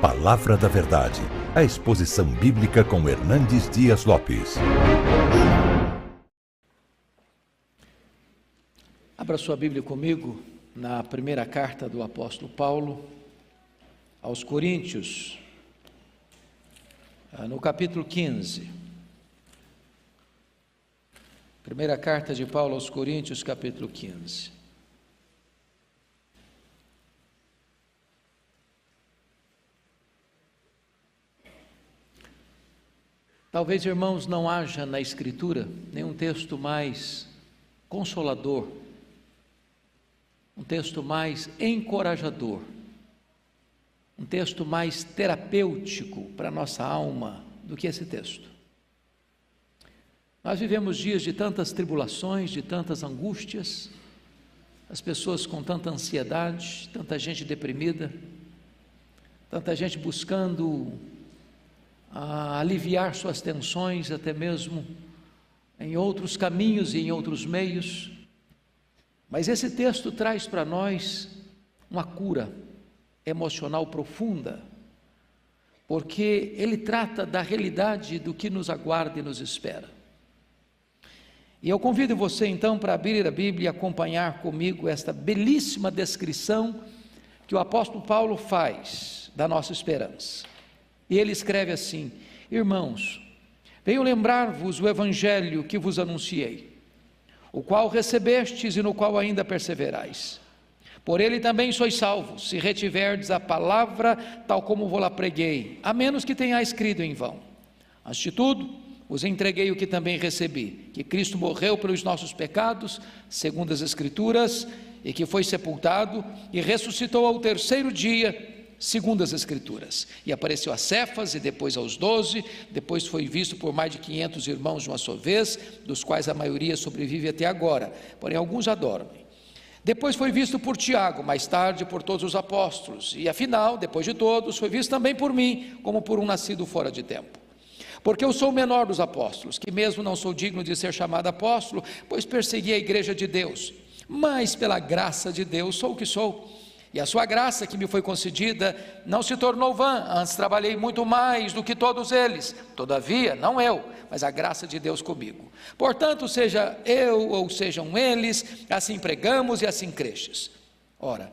Palavra da Verdade, a exposição bíblica com Hernandes Dias Lopes. Abra sua Bíblia comigo na primeira carta do apóstolo Paulo aos Coríntios, ah, no capítulo 15. Primeira carta de Paulo aos Coríntios, capítulo 15. Talvez, irmãos, não haja na Escritura nenhum texto mais consolador, um texto mais encorajador, um texto mais terapêutico para a nossa alma do que esse texto. Nós vivemos dias de tantas tribulações, de tantas angústias, as pessoas com tanta ansiedade, tanta gente deprimida, tanta gente buscando a aliviar suas tensões, até mesmo em outros caminhos e em outros meios. Mas esse texto traz para nós uma cura emocional profunda, porque ele trata da realidade do que nos aguarda e nos espera. E eu convido você então para abrir a Bíblia e acompanhar comigo esta belíssima descrição que o apóstolo Paulo faz da nossa esperança. E ele escreve assim: Irmãos, venho lembrar-vos o evangelho que vos anunciei, o qual recebestes e no qual ainda perseverais. Por ele também sois salvos, se retiverdes a palavra tal como vou lá preguei, a menos que tenha escrito em vão. Antes de tudo, vos entreguei o que também recebi: que Cristo morreu pelos nossos pecados, segundo as Escrituras, e que foi sepultado e ressuscitou ao terceiro dia segundo as Escrituras. E apareceu a Cefas e depois aos doze, depois foi visto por mais de 500 irmãos de uma só vez, dos quais a maioria sobrevive até agora, porém alguns já dormem. Depois foi visto por Tiago, mais tarde por todos os apóstolos, e afinal, depois de todos, foi visto também por mim, como por um nascido fora de tempo. Porque eu sou o menor dos apóstolos, que mesmo não sou digno de ser chamado apóstolo, pois persegui a igreja de Deus, mas pela graça de Deus sou o que sou e a sua graça que me foi concedida não se tornou vã, antes trabalhei muito mais do que todos eles. Todavia, não eu, mas a graça de Deus comigo. Portanto, seja eu ou sejam eles, assim pregamos e assim cresces. Ora,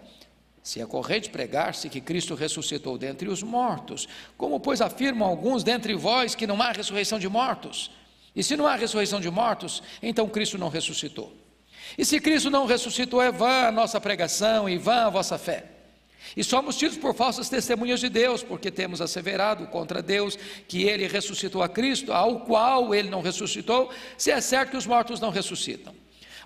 se é corrente pregar-se que Cristo ressuscitou dentre os mortos, como pois afirmam alguns dentre vós que não há ressurreição de mortos? E se não há ressurreição de mortos, então Cristo não ressuscitou. E se Cristo não ressuscitou, é vã a nossa pregação e vã a vossa fé. E somos tidos por falsas testemunhas de Deus, porque temos asseverado contra Deus que ele ressuscitou a Cristo, ao qual ele não ressuscitou, se é certo que os mortos não ressuscitam.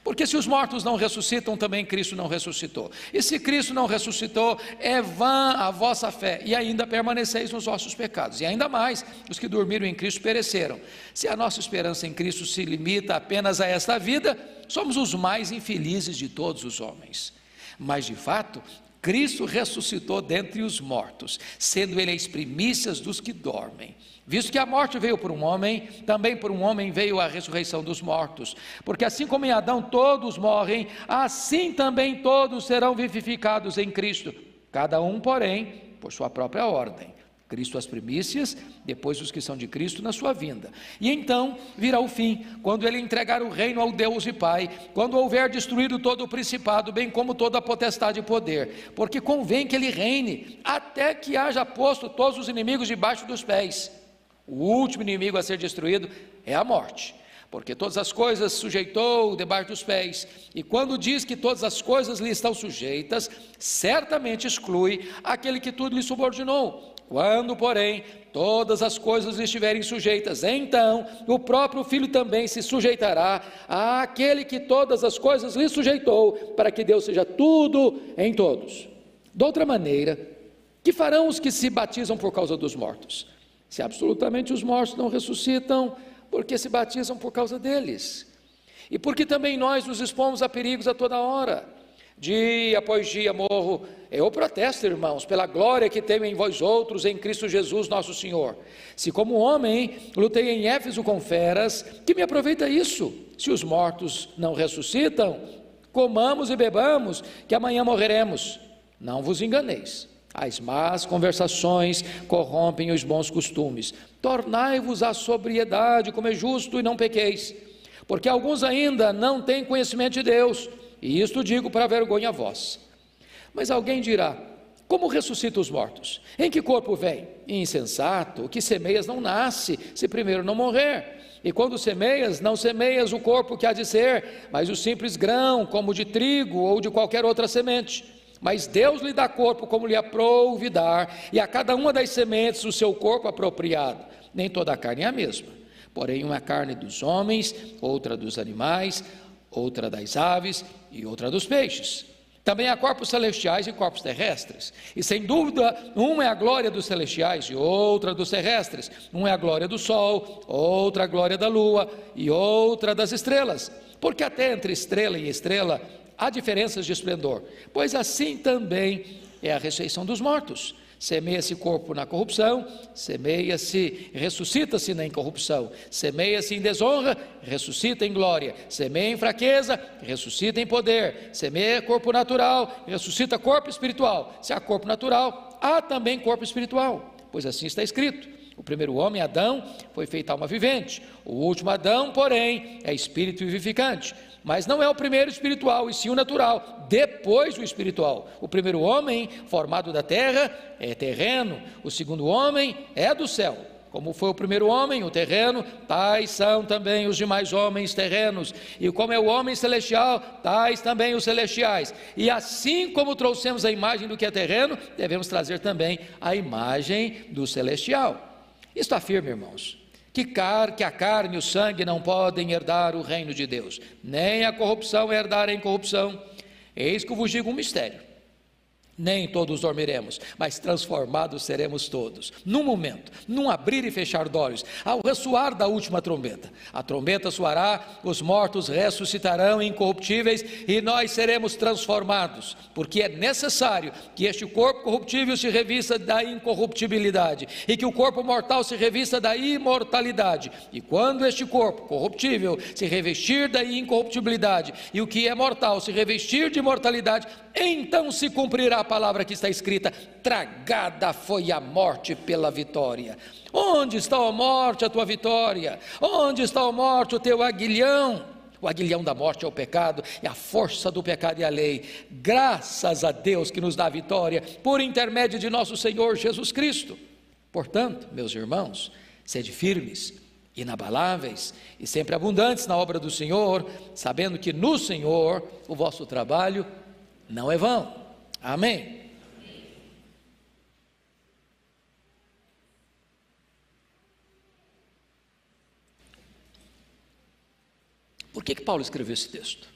Porque se os mortos não ressuscitam, também Cristo não ressuscitou. E se Cristo não ressuscitou, é vã a vossa fé, e ainda permaneceis nos vossos pecados. E ainda mais, os que dormiram em Cristo pereceram. Se a nossa esperança em Cristo se limita apenas a esta vida, somos os mais infelizes de todos os homens. Mas de fato, Cristo ressuscitou dentre os mortos, sendo Ele as primícias dos que dormem. Visto que a morte veio por um homem, também por um homem veio a ressurreição dos mortos. Porque assim como em Adão todos morrem, assim também todos serão vivificados em Cristo. Cada um, porém, por sua própria ordem. Cristo as primícias, depois os que são de Cristo na sua vinda. E então virá o fim, quando ele entregar o reino ao Deus e Pai, quando houver destruído todo o principado, bem como toda a potestade e poder, porque convém que ele reine, até que haja posto todos os inimigos debaixo dos pés. O último inimigo a ser destruído é a morte, porque todas as coisas sujeitou debaixo dos pés. E quando diz que todas as coisas lhe estão sujeitas, certamente exclui aquele que tudo lhe subordinou. Quando, porém, todas as coisas estiverem sujeitas, então o próprio Filho também se sujeitará àquele que todas as coisas lhe sujeitou, para que Deus seja tudo em todos. De outra maneira, que farão os que se batizam por causa dos mortos? Se absolutamente os mortos não ressuscitam, porque se batizam por causa deles. E porque também nós nos expomos a perigos a toda hora. Dia após dia morro. Eu protesto, irmãos, pela glória que tenho em vós outros, em Cristo Jesus nosso Senhor. Se como homem lutei em Éfeso com feras, que me aproveita isso? Se os mortos não ressuscitam, comamos e bebamos, que amanhã morreremos. Não vos enganeis. As más conversações corrompem os bons costumes. Tornai-vos à sobriedade, como é justo, e não pequeis, porque alguns ainda não têm conhecimento de Deus, e isto digo para vergonha vós. Mas alguém dirá: como ressuscita os mortos? Em que corpo vem? Insensato, o que semeias não nasce, se primeiro não morrer. E quando semeias, não semeias o corpo que há de ser, mas o simples grão, como de trigo ou de qualquer outra semente. Mas Deus lhe dá corpo como lhe aprouve dar, e a cada uma das sementes o seu corpo apropriado. Nem toda a carne é a mesma. Porém, uma é carne dos homens, outra dos animais, outra das aves e outra dos peixes. Também há corpos celestiais e corpos terrestres. E sem dúvida, uma é a glória dos celestiais e outra dos terrestres. Uma é a glória do sol, outra a glória da lua e outra das estrelas. Porque até entre estrela e estrela há diferenças de esplendor. Pois assim também é a ressurreição dos mortos. Semeia-se corpo na corrupção, semeia-se, ressuscita-se na incorrupção, semeia-se em desonra, ressuscita em glória, semeia em fraqueza, ressuscita em poder, semeia corpo natural, ressuscita corpo espiritual. Se há corpo natural, há também corpo espiritual, pois assim está escrito. O primeiro homem, Adão, foi feito alma vivente. O último Adão, porém, é espírito vivificante. Mas não é o primeiro espiritual, e sim o natural, depois o espiritual. O primeiro homem, formado da terra, é terreno, o segundo homem é do céu. Como foi o primeiro homem, o terreno, tais são também os demais homens terrenos. E como é o homem celestial, tais também os celestiais. E assim como trouxemos a imagem do que é terreno, devemos trazer também a imagem do celestial. Isto afirma, irmãos, que, car, que a carne e o sangue não podem herdar o reino de Deus, nem a corrupção herdar a incorrupção. Eis que vos digo um mistério. Nem todos dormiremos, mas transformados seremos todos. Num momento, num abrir e fechar de olhos, ao ressoar da última trombeta. A trombeta soará, os mortos ressuscitarão incorruptíveis e nós seremos transformados, porque é necessário que este corpo corruptível se revista da incorruptibilidade e que o corpo mortal se revista da imortalidade. E quando este corpo corruptível se revestir da incorruptibilidade e o que é mortal se revestir de imortalidade, então se cumprirá palavra que está escrita: tragada foi a morte pela vitória. Onde está a morte, a tua vitória? Onde está a morte, o teu aguilhão? O aguilhão da morte é o pecado, é a força do pecado e a lei. Graças a Deus que nos dá a vitória por intermédio de nosso Senhor Jesus Cristo. Portanto, meus irmãos, sede firmes, inabaláveis e sempre abundantes na obra do Senhor, sabendo que no Senhor o vosso trabalho não é vão. Amém. Por que, que Paulo escreveu esse texto?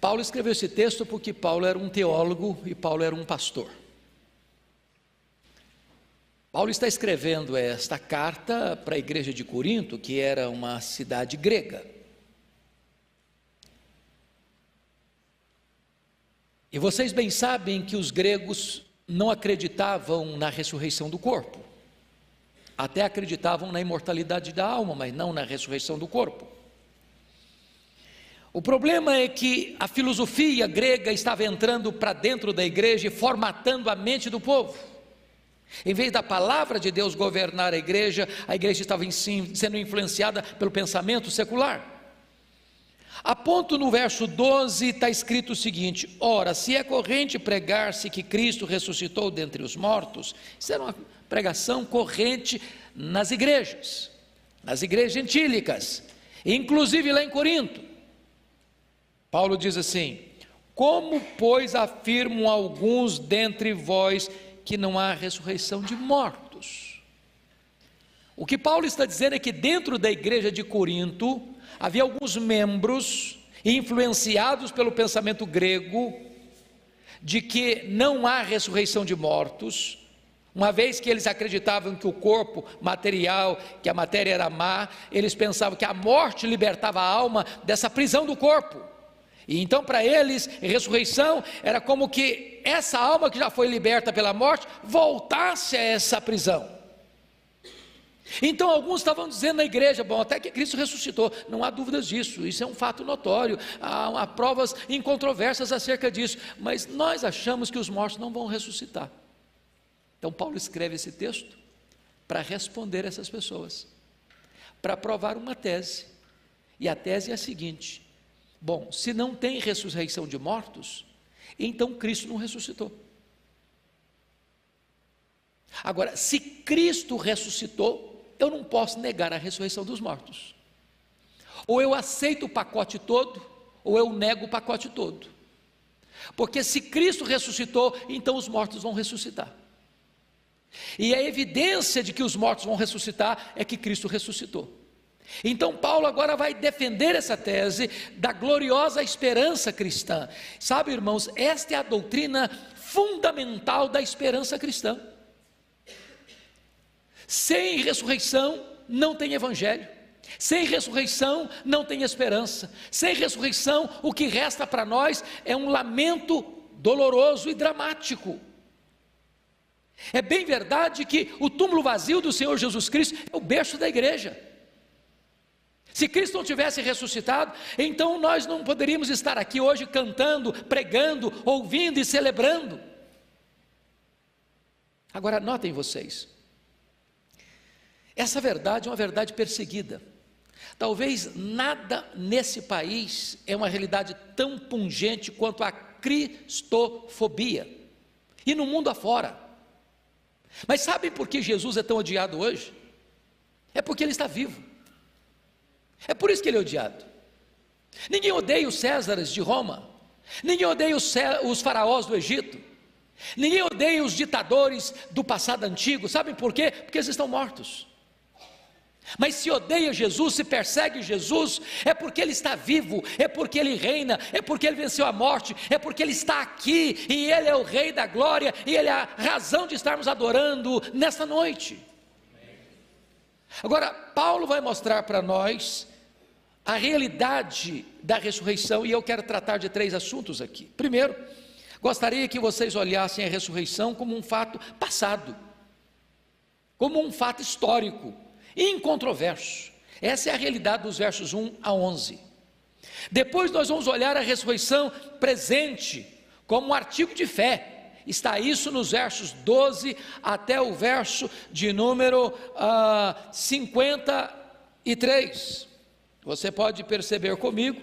Paulo escreveu esse texto porque Paulo era um teólogo e Paulo era um pastor. Paulo está escrevendo esta carta para a igreja de Corinto, que era uma cidade grega. E vocês bem sabem que os gregos não acreditavam na ressurreição do corpo. Até acreditavam na imortalidade da alma, mas não na ressurreição do corpo. O problema é que a filosofia grega estava entrando para dentro da igreja e formatando a mente do povo. Em vez da palavra de Deus governar a igreja, a igreja estava sendo influenciada pelo pensamento secular. A ponto no verso 12 está escrito o seguinte: Ora, se é corrente pregar-se que Cristo ressuscitou dentre os mortos, isso era uma pregação corrente nas igrejas, nas igrejas gentílicas, inclusive lá em Corinto. Paulo diz assim: Como, pois, afirmam alguns dentre vós que não há ressurreição de mortos? O que Paulo está dizendo é que dentro da igreja de Corinto, havia alguns membros influenciados pelo pensamento grego de que não há ressurreição de mortos, uma vez que eles acreditavam que o corpo material, que a matéria era má, eles pensavam que a morte libertava a alma dessa prisão do corpo. E então, para eles, ressurreição era como que essa alma que já foi liberta pela morte voltasse a essa prisão. Então alguns estavam dizendo na igreja, bom, até que Cristo ressuscitou, não há dúvidas disso, isso é um fato notório, há, há provas incontroversas acerca disso, mas nós achamos que os mortos não vão ressuscitar. Então Paulo escreve esse texto para responder essas pessoas, para provar uma tese, e a tese é a seguinte: bom, se não tem ressurreição de mortos, então Cristo não ressuscitou. Agora, se Cristo ressuscitou, eu não posso negar a ressurreição dos mortos. Ou eu aceito o pacote todo, ou eu nego o pacote todo. Porque se Cristo ressuscitou, então os mortos vão ressuscitar. E a evidência de que os mortos vão ressuscitar é que Cristo ressuscitou. Então, Paulo agora vai defender essa tese da gloriosa esperança cristã. Sabe, irmãos, esta é a doutrina fundamental da esperança cristã. Sem ressurreição não tem evangelho. Sem ressurreição não tem esperança. Sem ressurreição, o que resta para nós é um lamento doloroso e dramático. É bem verdade que o túmulo vazio do Senhor Jesus Cristo é o berço da igreja. Se Cristo não tivesse ressuscitado, então nós não poderíamos estar aqui hoje cantando, pregando, ouvindo e celebrando. Agora, notem vocês, essa verdade é uma verdade perseguida. Talvez nada nesse país é uma realidade tão pungente quanto a cristofobia. E no mundo afora. Mas sabem por que Jesus é tão odiado hoje? É porque ele está vivo. É por isso que ele é odiado. Ninguém odeia os Césares de Roma. Ninguém odeia os, os faraós do Egito. Ninguém odeia os ditadores do passado antigo. Sabem por quê? Porque eles estão mortos. Mas se odeia Jesus, se persegue Jesus, é porque ele está vivo, é porque ele reina, é porque ele venceu a morte, é porque ele está aqui e ele é o Rei da glória e ele é a razão de estarmos adorando nesta noite. Agora, Paulo vai mostrar para nós a realidade da ressurreição e eu quero tratar de três assuntos aqui. Primeiro, gostaria que vocês olhassem a ressurreição como um fato passado, como um fato histórico incontroverso. Essa é a realidade dos versos 1 a 11. Depois nós vamos olhar a ressurreição presente como um artigo de fé. Está isso nos versos 12 até o verso de número uh, ah, 53. Você pode perceber comigo,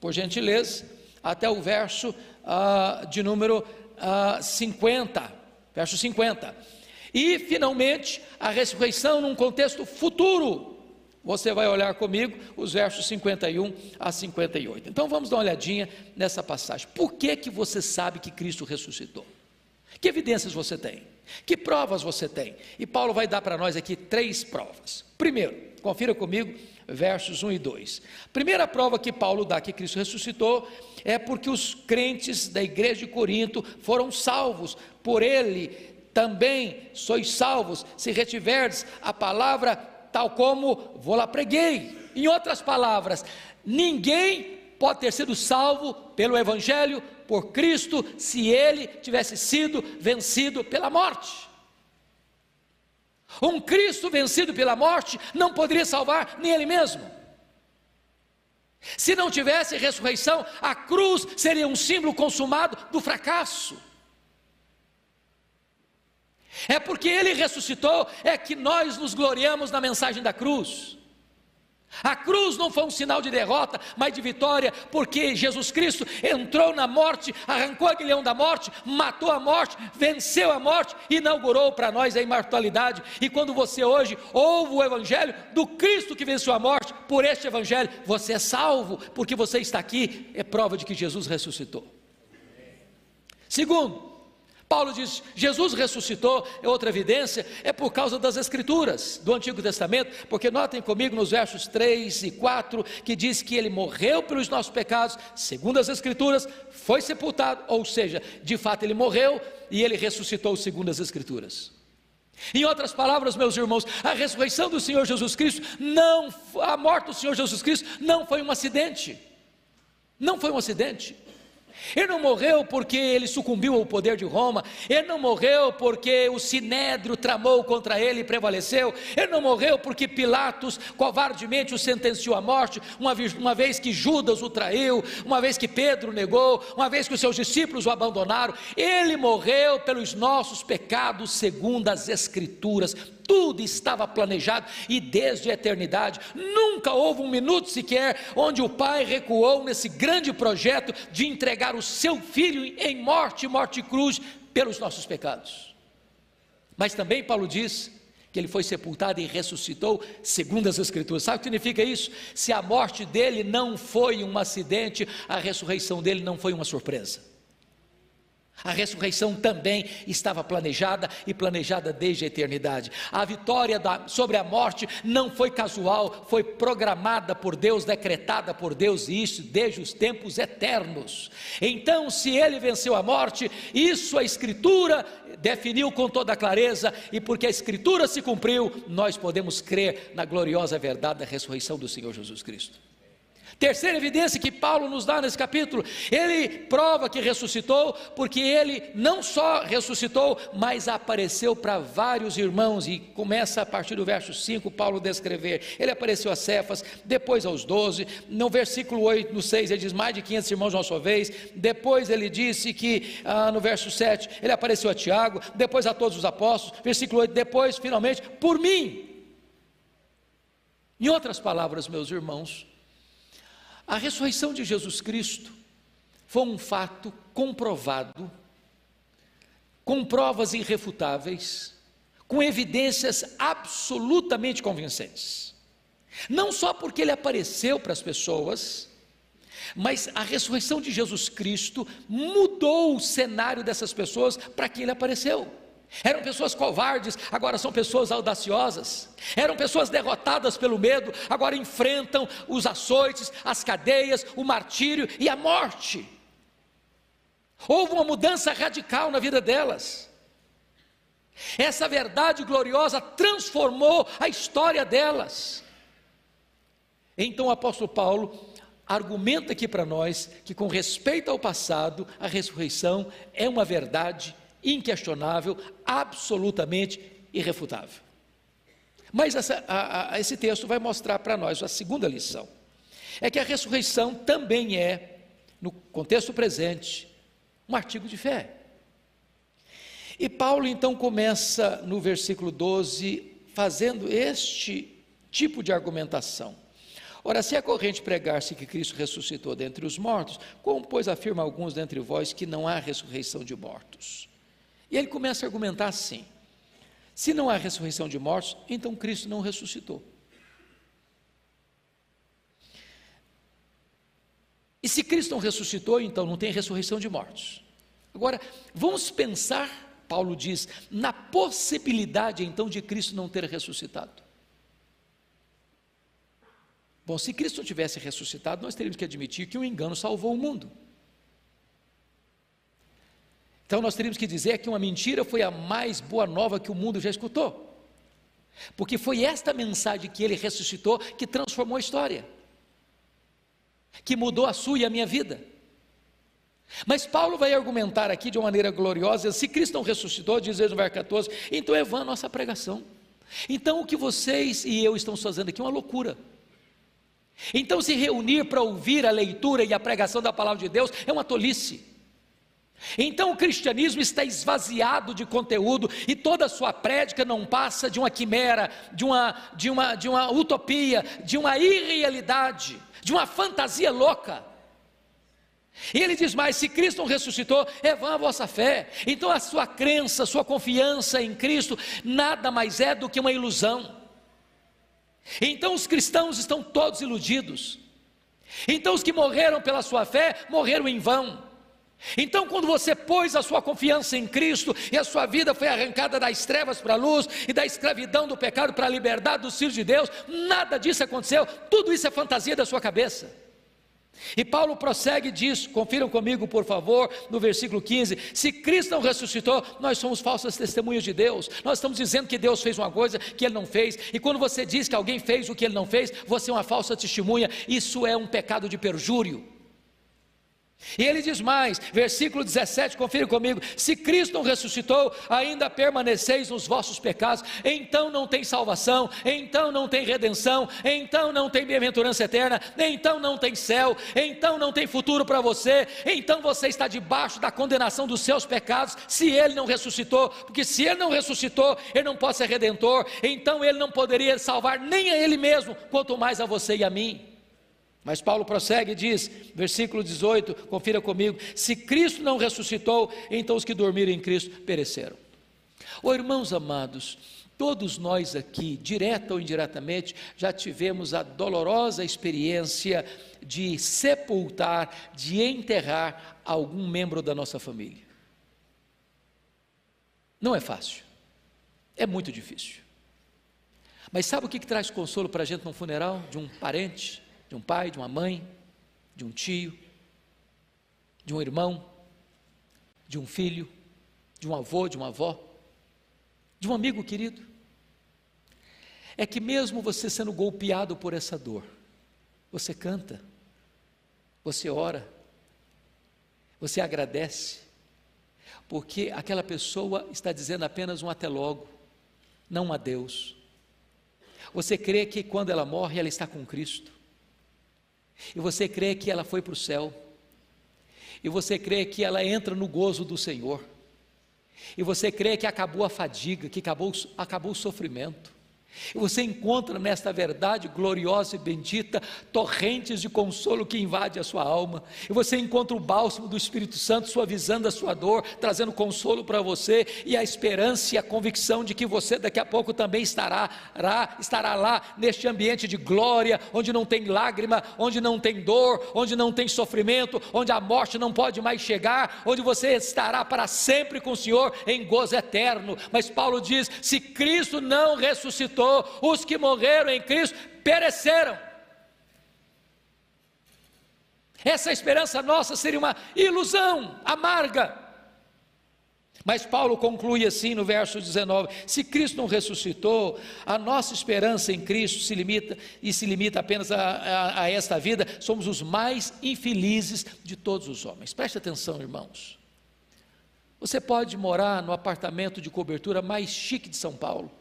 por gentileza, até o verso uh, de número uh, 50. Verso 50. E, finalmente, a ressurreição num contexto futuro. Você vai olhar comigo os versos 51 a 58. Então vamos dar uma olhadinha nessa passagem. Por que, que você sabe que Cristo ressuscitou? Que evidências você tem? Que provas você tem? E Paulo vai dar para nós aqui três provas. Primeiro, confira comigo versos 1 e 2. Primeira prova que Paulo dá que Cristo ressuscitou é porque os crentes da igreja de Corinto foram salvos por ele também sois salvos, se retiverdes a palavra tal como vou lá preguei. Em outras palavras, ninguém pode ter sido salvo pelo Evangelho, por Cristo, se ele tivesse sido vencido pela morte. Um Cristo vencido pela morte não poderia salvar nem ele mesmo. Se não tivesse ressurreição, a cruz seria um símbolo consumado do fracasso. É porque ele ressuscitou, é que nós nos gloriamos na mensagem da cruz. A cruz não foi um sinal de derrota, mas de vitória, porque Jesus Cristo entrou na morte, arrancou aquele leão da morte, matou a morte, venceu a morte, inaugurou para nós a imortalidade. E quando você hoje ouve o Evangelho do Cristo que venceu a morte, por este Evangelho, você é salvo, porque você está aqui, é prova de que Jesus ressuscitou. Segundo, Paulo diz: Jesus ressuscitou, é outra evidência, é por causa das Escrituras do Antigo Testamento, porque notem comigo nos versos 3 e 4 que diz que ele morreu pelos nossos pecados, segundo as Escrituras, foi sepultado, ou seja, de fato ele morreu e ele ressuscitou segundo as Escrituras. Em outras palavras, meus irmãos, a ressurreição do Senhor Jesus Cristo, não, a morte do Senhor Jesus Cristo não foi um acidente, não foi um acidente. Ele não morreu porque ele sucumbiu ao poder de Roma, ele não morreu porque o sinédrio tramou contra ele e prevaleceu, ele não morreu porque Pilatos covardemente o sentenciou à morte, uma vez, uma vez que Judas o traiu, uma vez que Pedro negou, uma vez que os seus discípulos o abandonaram, ele morreu pelos nossos pecados, segundo as Escrituras tudo estava planejado e desde a eternidade, nunca houve um minuto sequer onde o Pai recuou nesse grande projeto de entregar o seu filho em morte, morte e cruz, pelos nossos pecados. Mas também Paulo diz que ele foi sepultado e ressuscitou, segundo as Escrituras. Sabe o que significa isso? Se a morte dele não foi um acidente, a ressurreição dele não foi uma surpresa. A ressurreição também estava planejada e planejada desde a eternidade. A vitória da, sobre a morte não foi casual, foi programada por Deus, decretada por Deus, e isso desde os tempos eternos. Então, se ele venceu a morte, isso a Escritura definiu com toda clareza, e porque a Escritura se cumpriu, nós podemos crer na gloriosa verdade da ressurreição do Senhor Jesus Cristo. Terceira evidência que Paulo nos dá nesse capítulo, ele prova que ressuscitou, porque ele não só ressuscitou, mas apareceu para vários irmãos, e começa a partir do verso 5, Paulo descrever. Ele apareceu a Cefas, depois aos doze, no versículo 8, no 6, ele diz mais de 500 irmãos de uma sua vez, depois ele disse que ah, no verso 7, ele apareceu a Tiago, depois a todos os apóstolos, versículo 8, depois, finalmente, por mim. Em outras palavras, meus irmãos, a ressurreição de Jesus Cristo foi um fato comprovado, com provas irrefutáveis, com evidências absolutamente convincentes. Não só porque ele apareceu para as pessoas, mas a ressurreição de Jesus Cristo mudou o cenário dessas pessoas para quem ele apareceu. Eram pessoas covardes, agora são pessoas audaciosas. Eram pessoas derrotadas pelo medo, agora enfrentam os açoites, as cadeias, o martírio e a morte. Houve uma mudança radical na vida delas. Essa verdade gloriosa transformou a história delas. Então o apóstolo Paulo argumenta aqui para nós que, com respeito ao passado, a ressurreição é uma verdade inquestionável, absolutamente irrefutável. Mas essa, a, a, esse texto vai mostrar para nós a segunda lição: é que a ressurreição também é, no contexto presente, um artigo de fé. E Paulo então começa no versículo 12 fazendo este tipo de argumentação. Ora, se a corrente pregar-se que Cristo ressuscitou dentre os mortos, como, pois, afirma alguns dentre vós que não há ressurreição de mortos? E ele começa a argumentar assim: se não há ressurreição de mortos, então Cristo não ressuscitou. E se Cristo não ressuscitou, então não tem ressurreição de mortos. Agora, vamos pensar, Paulo diz, na possibilidade então de Cristo não ter ressuscitado. Bom, se Cristo não tivesse ressuscitado, nós teríamos que admitir que um engano salvou o mundo. Então nós teríamos que dizer que uma mentira foi a mais boa nova que o mundo já escutou. Porque foi esta mensagem que ele ressuscitou que transformou a história, que mudou a sua e a minha vida. Mas Paulo vai argumentar aqui de uma maneira gloriosa: se Cristo não ressuscitou, diz ele no verso 14, então é vã a nossa pregação. Então o que vocês e eu estamos fazendo aqui é uma loucura. Então se reunir para ouvir a leitura e a pregação da palavra de Deus é uma tolice. Então o cristianismo está esvaziado de conteúdo e toda a sua prédica não passa de uma quimera, de uma, de uma, de uma utopia, de uma irrealidade, de uma fantasia louca. E ele diz mais: se Cristo não ressuscitou, é vã a vossa fé. Então a sua crença, a sua confiança em Cristo, nada mais é do que uma ilusão. Então os cristãos estão todos iludidos. Então os que morreram pela sua fé morreram em vão. Então, quando você pôs a sua confiança em Cristo e a sua vida foi arrancada das trevas para a luz e da escravidão do pecado para a liberdade dos filhos de Deus, nada disso aconteceu, tudo isso é fantasia da sua cabeça. E Paulo prossegue e diz: confiram comigo, por favor, no versículo 15: se Cristo não ressuscitou, nós somos falsas testemunhas de Deus, nós estamos dizendo que Deus fez uma coisa que Ele não fez, e quando você diz que alguém fez o que Ele não fez, você é uma falsa testemunha, isso é um pecado de perjúrio. E ele diz mais, versículo 17, confira comigo: se Cristo não ressuscitou, ainda permaneceis nos vossos pecados, então não tem salvação, então não tem redenção, então não tem bem-aventurança eterna, então não tem céu, então não tem futuro para você, então você está debaixo da condenação dos seus pecados, se ele não ressuscitou, porque se ele não ressuscitou, ele não pode ser redentor, então ele não poderia salvar nem a ele mesmo, quanto mais a você e a mim. Mas Paulo prossegue e diz, versículo 18, confira comigo: se Cristo não ressuscitou, então os que dormiram em Cristo pereceram. Oh, irmãos amados, todos nós aqui, direta ou indiretamente, já tivemos a dolorosa experiência de sepultar, de enterrar algum membro da nossa família. Não é fácil, é muito difícil. Mas sabe o que, que traz consolo para a gente num funeral de um parente? De um pai, de uma mãe, de um tio, de um irmão, de um filho, de um avô, de uma avó, de um amigo querido. É que mesmo você sendo golpeado por essa dor, você canta, você ora, você agradece, porque aquela pessoa está dizendo apenas um até logo, não um adeus. Você crê que quando ela morre, ela está com Cristo. E você crê que ela foi para o céu. E você crê que ela entra no gozo do Senhor. E você crê que acabou a fadiga, que acabou, acabou o sofrimento. E você encontra nesta verdade gloriosa e bendita torrentes de consolo que invade a sua alma. E você encontra o bálsamo do Espírito Santo suavizando a sua dor, trazendo consolo para você e a esperança e a convicção de que você daqui a pouco também estará, estará lá neste ambiente de glória, onde não tem lágrima, onde não tem dor, onde não tem sofrimento, onde a morte não pode mais chegar, onde você estará para sempre com o Senhor em gozo eterno. Mas Paulo diz: se Cristo não ressuscitou, os que morreram em Cristo pereceram. Essa esperança nossa seria uma ilusão amarga. Mas Paulo conclui assim no verso 19: se Cristo não ressuscitou, a nossa esperança em Cristo se limita e se limita apenas a, a, a esta vida, somos os mais infelizes de todos os homens. Preste atenção, irmãos. Você pode morar no apartamento de cobertura mais chique de São Paulo.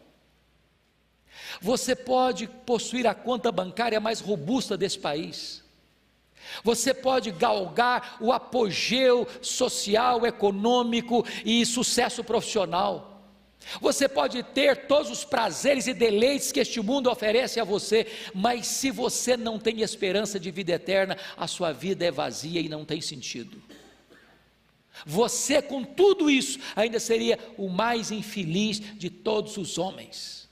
Você pode possuir a conta bancária mais robusta desse país. Você pode galgar o apogeu social, econômico e sucesso profissional. Você pode ter todos os prazeres e deleites que este mundo oferece a você, mas se você não tem esperança de vida eterna, a sua vida é vazia e não tem sentido. Você, com tudo isso, ainda seria o mais infeliz de todos os homens.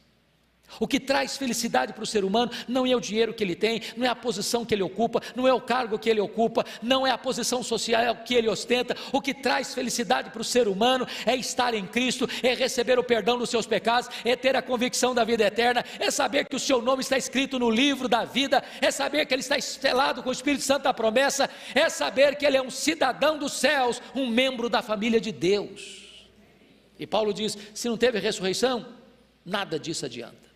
O que traz felicidade para o ser humano não é o dinheiro que ele tem, não é a posição que ele ocupa, não é o cargo que ele ocupa, não é a posição social que ele ostenta. O que traz felicidade para o ser humano é estar em Cristo, é receber o perdão dos seus pecados, é ter a convicção da vida eterna, é saber que o seu nome está escrito no livro da vida, é saber que ele está estelado com o Espírito Santo da promessa, é saber que ele é um cidadão dos céus, um membro da família de Deus. E Paulo diz: se não teve ressurreição, nada disso adianta.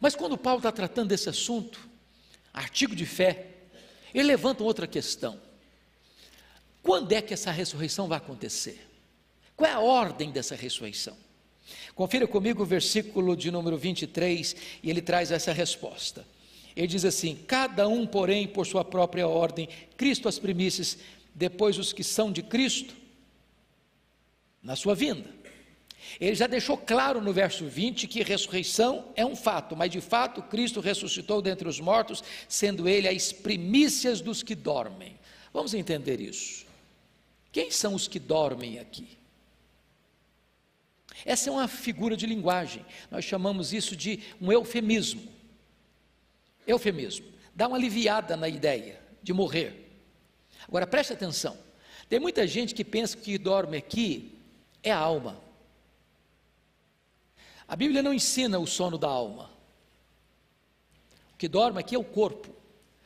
Mas quando Paulo está tratando desse assunto, artigo de fé, ele levanta outra questão. Quando é que essa ressurreição vai acontecer? Qual é a ordem dessa ressurreição? Confira comigo o versículo de número 23 e ele traz essa resposta. Ele diz assim: Cada um, porém, por sua própria ordem, Cristo as primícias, depois os que são de Cristo, na sua vinda. Ele já deixou claro no verso 20 que ressurreição é um fato, mas de fato Cristo ressuscitou dentre os mortos, sendo ele as primícias dos que dormem. Vamos entender isso. Quem são os que dormem aqui? Essa é uma figura de linguagem, nós chamamos isso de um eufemismo. Eufemismo, dá uma aliviada na ideia de morrer. Agora preste atenção: tem muita gente que pensa que dorme aqui é a alma. A Bíblia não ensina o sono da alma. O que dorme aqui é o corpo.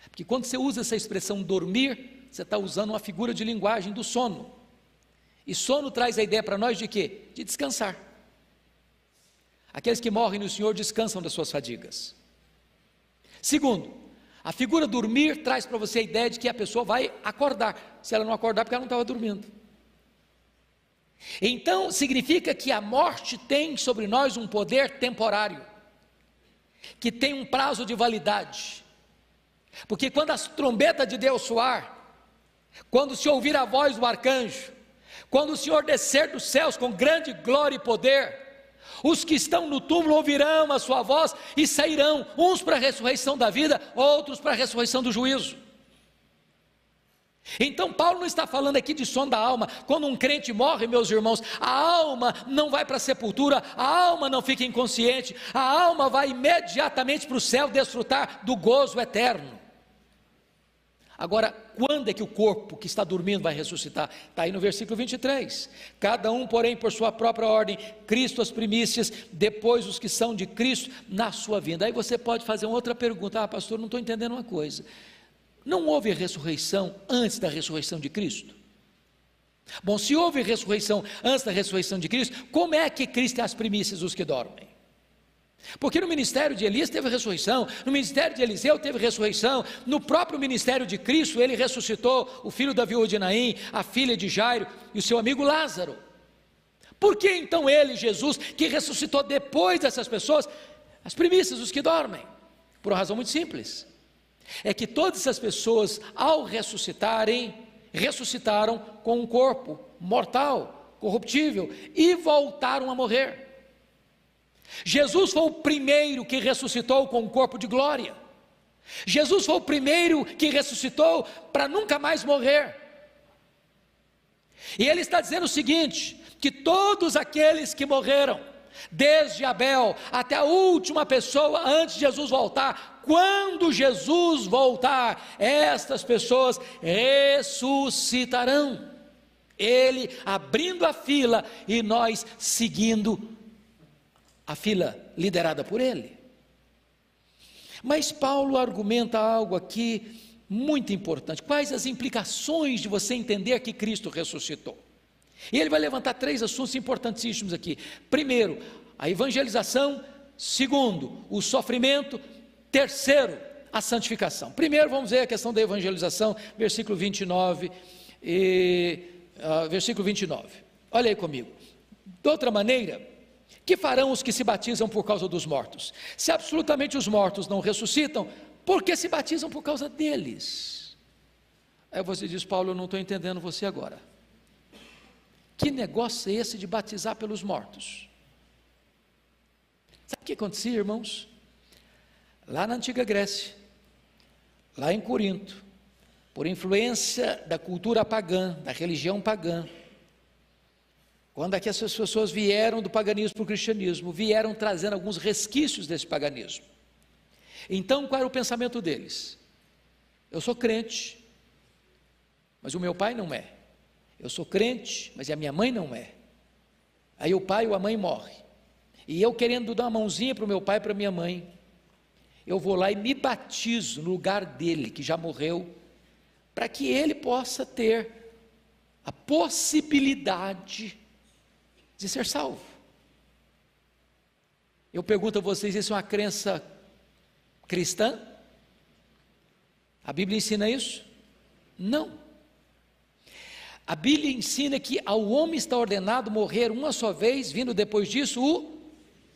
Porque quando você usa essa expressão dormir, você está usando uma figura de linguagem do sono. E sono traz a ideia para nós de quê? De descansar. Aqueles que morrem no Senhor descansam das suas fadigas. Segundo, A figura dormir traz para você a ideia de que a pessoa vai acordar. Se ela não acordar, porque ela não estava dormindo. Então, significa que a morte tem sobre nós um poder temporário, que tem um prazo de validade. Porque quando a trombeta de Deus soar, quando se ouvir a voz do arcanjo, quando o Senhor descer dos céus com grande glória e poder, os que estão no túmulo ouvirão a sua voz e sairão, uns para a ressurreição da vida, outros para a ressurreição do juízo. Então, Paulo não está falando aqui de som da alma. Quando um crente morre, meus irmãos, a alma não vai para a sepultura, a alma não fica inconsciente, a alma vai imediatamente para o céu desfrutar do gozo eterno. Agora, quando é que o corpo que está dormindo vai ressuscitar? Está aí no versículo 23. Cada um, porém, por sua própria ordem, Cristo as primícias, depois os que são de Cristo na sua vinda. Aí você pode fazer uma outra pergunta: Ah, pastor, não estou entendendo uma coisa. Não houve ressurreição antes da ressurreição de Cristo? Bom, se houve ressurreição antes da ressurreição de Cristo, como é que Cristo é as primícias dos que dormem? Porque no ministério de Elias teve ressurreição, no ministério de Eliseu teve ressurreição, no próprio ministério de Cristo ele ressuscitou o filho da viúva de Naim, a filha de Jairo e o seu amigo Lázaro. Por que então ele, Jesus, que ressuscitou depois dessas pessoas, as primícias, os que dormem? Por uma razão muito simples. É que todas essas pessoas, ao ressuscitarem, ressuscitaram com um corpo mortal, corruptível, e voltaram a morrer. Jesus foi o primeiro que ressuscitou com um corpo de glória. Jesus foi o primeiro que ressuscitou para nunca mais morrer. E ele está dizendo o seguinte: que todos aqueles que morreram, desde Abel até a última pessoa antes de Jesus voltar, quando Jesus voltar, estas pessoas ressuscitarão. Ele abrindo a fila e nós seguindo a fila liderada por ele. Mas Paulo argumenta algo aqui muito importante. Quais as implicações de você entender que Cristo ressuscitou? E ele vai levantar três assuntos importantíssimos aqui. Primeiro, a evangelização. Segundo, o sofrimento. Terceiro, a santificação. Primeiro, vamos ver a questão da evangelização, versículo 29. E, uh, versículo 29. Olha aí comigo. De outra maneira, que farão os que se batizam por causa dos mortos? Se absolutamente os mortos não ressuscitam, por que se batizam por causa deles? Aí você diz, Paulo, eu não estou entendendo você agora. Que negócio é esse de batizar pelos mortos? Sabe o que acontecia, irmãos? Lá na antiga Grécia, lá em Corinto, por influência da cultura pagã, da religião pagã, quando aqui essas pessoas vieram do paganismo para o cristianismo, vieram trazendo alguns resquícios desse paganismo. Então, qual era o pensamento deles? Eu sou crente, mas o meu pai não é. Eu sou crente, mas a minha mãe não é. Aí o pai ou a mãe morre. E eu querendo dar uma mãozinha para o meu pai e para a minha mãe, eu vou lá e me batizo no lugar dele, que já morreu, para que ele possa ter a possibilidade de ser salvo. Eu pergunto a vocês: isso é uma crença cristã? A Bíblia ensina isso? Não. A Bíblia ensina que ao homem está ordenado morrer uma só vez, vindo depois disso o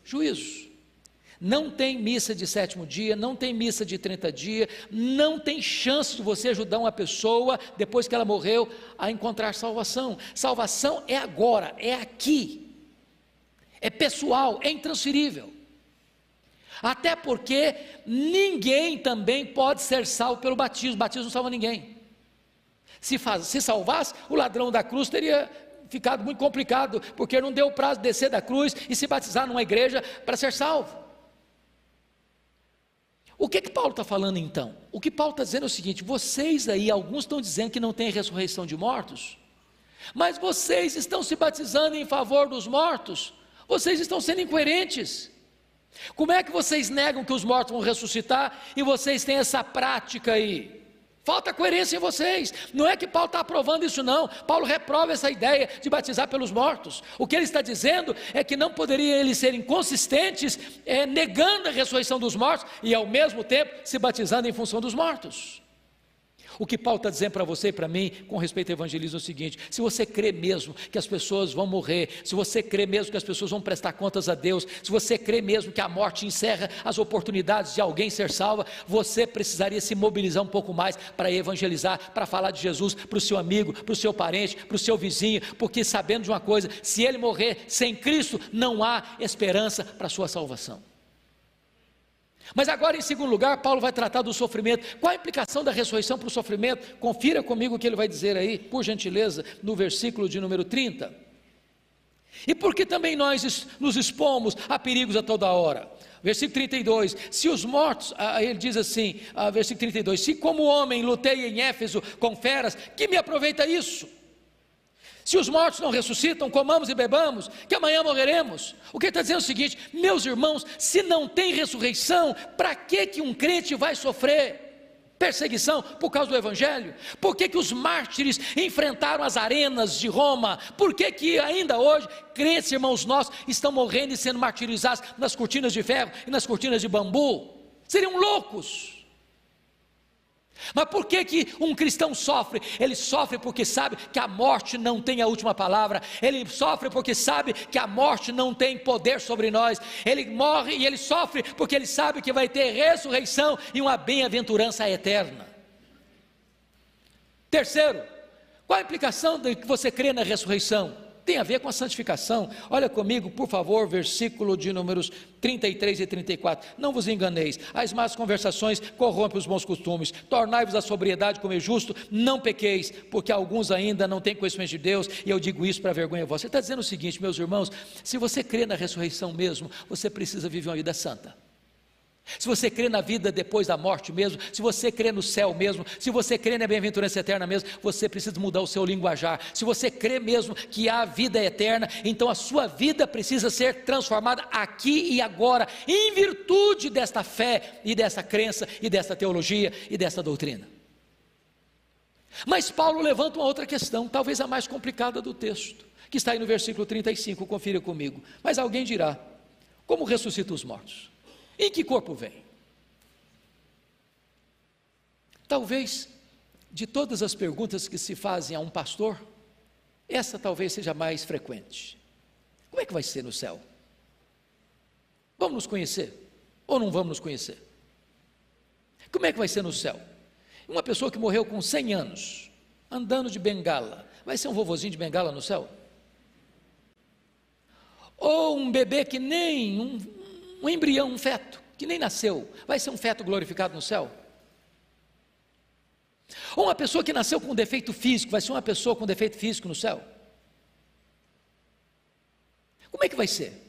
juízo. Não tem missa de sétimo dia, não tem missa de 30 dias, não tem chance de você ajudar uma pessoa, depois que ela morreu, a encontrar salvação. Salvação é agora, é aqui, é pessoal, é intransferível. Até porque ninguém também pode ser salvo pelo batismo, batismo não salva ninguém. Se, faz, se salvasse, o ladrão da cruz teria ficado muito complicado, porque não deu prazo de descer da cruz e se batizar numa igreja para ser salvo. O que que Paulo está falando então? O que Paulo está dizendo é o seguinte: vocês aí, alguns estão dizendo que não tem ressurreição de mortos, mas vocês estão se batizando em favor dos mortos, vocês estão sendo incoerentes. Como é que vocês negam que os mortos vão ressuscitar e vocês têm essa prática aí? Falta coerência em vocês. Não é que Paulo está aprovando isso, não. Paulo reprova essa ideia de batizar pelos mortos. O que ele está dizendo é que não poderia eles serem consistentes, é, negando a ressurreição dos mortos e ao mesmo tempo se batizando em função dos mortos. O que Paulo está dizendo para você e para mim com respeito ao evangelismo é o seguinte: se você crê mesmo que as pessoas vão morrer, se você crê mesmo que as pessoas vão prestar contas a Deus, se você crê mesmo que a morte encerra as oportunidades de alguém ser salva, você precisaria se mobilizar um pouco mais para evangelizar, para falar de Jesus para o seu amigo, para o seu parente, para o seu vizinho, porque sabendo de uma coisa: se ele morrer sem Cristo, não há esperança para a sua salvação. Mas agora, em segundo lugar, Paulo vai tratar do sofrimento. Qual a implicação da ressurreição para o sofrimento? Confira comigo o que ele vai dizer aí, por gentileza, no versículo de número 30. E por que também nós nos expomos a perigos a toda hora? Versículo 32: Se os mortos, ah, ele diz assim, ah, versículo 32: Se como homem lutei em Éfeso com feras, que me aproveita isso? Se os mortos não ressuscitam, comamos e bebamos, que amanhã morreremos. O que está dizendo é o seguinte: meus irmãos, se não tem ressurreição, para que, que um crente vai sofrer? Perseguição por causa do Evangelho? Por que, que os mártires enfrentaram as arenas de Roma? Por que, que ainda hoje crentes, irmãos nossos, estão morrendo e sendo martirizados nas cortinas de ferro e nas cortinas de bambu? Seriam loucos. Mas por que, que um cristão sofre? Ele sofre porque sabe que a morte não tem a última palavra, ele sofre porque sabe que a morte não tem poder sobre nós, ele morre e ele sofre porque ele sabe que vai ter ressurreição e uma bem-aventurança eterna. Terceiro, qual a implicação de que você crê na ressurreição? Tem a ver com a santificação. Olha comigo, por favor, versículo de números 33 e 34. Não vos enganeis, as más conversações corrompem os bons costumes. Tornai-vos a sobriedade como é justo, não pequeis, porque alguns ainda não têm conhecimento de Deus, e eu digo isso para vergonha vossa. Você está dizendo o seguinte, meus irmãos: se você crê na ressurreição mesmo, você precisa viver uma vida santa. Se você crê na vida depois da morte mesmo, se você crê no céu mesmo, se você crê na bem-aventurança eterna mesmo, você precisa mudar o seu linguajar. Se você crê mesmo que há vida eterna, então a sua vida precisa ser transformada aqui e agora, em virtude desta fé e dessa crença e dessa teologia e dessa doutrina. Mas Paulo levanta uma outra questão, talvez a mais complicada do texto, que está aí no versículo 35, confira comigo. Mas alguém dirá: como ressuscita os mortos? Em que corpo vem? Talvez, de todas as perguntas que se fazem a um pastor, essa talvez seja mais frequente. Como é que vai ser no céu? Vamos nos conhecer? Ou não vamos nos conhecer? Como é que vai ser no céu? Uma pessoa que morreu com 100 anos, andando de bengala, vai ser um vovozinho de bengala no céu? Ou um bebê que nem um, um embrião, um feto, que nem nasceu, vai ser um feto glorificado no céu? Ou uma pessoa que nasceu com defeito físico, vai ser uma pessoa com defeito físico no céu? Como é que vai ser?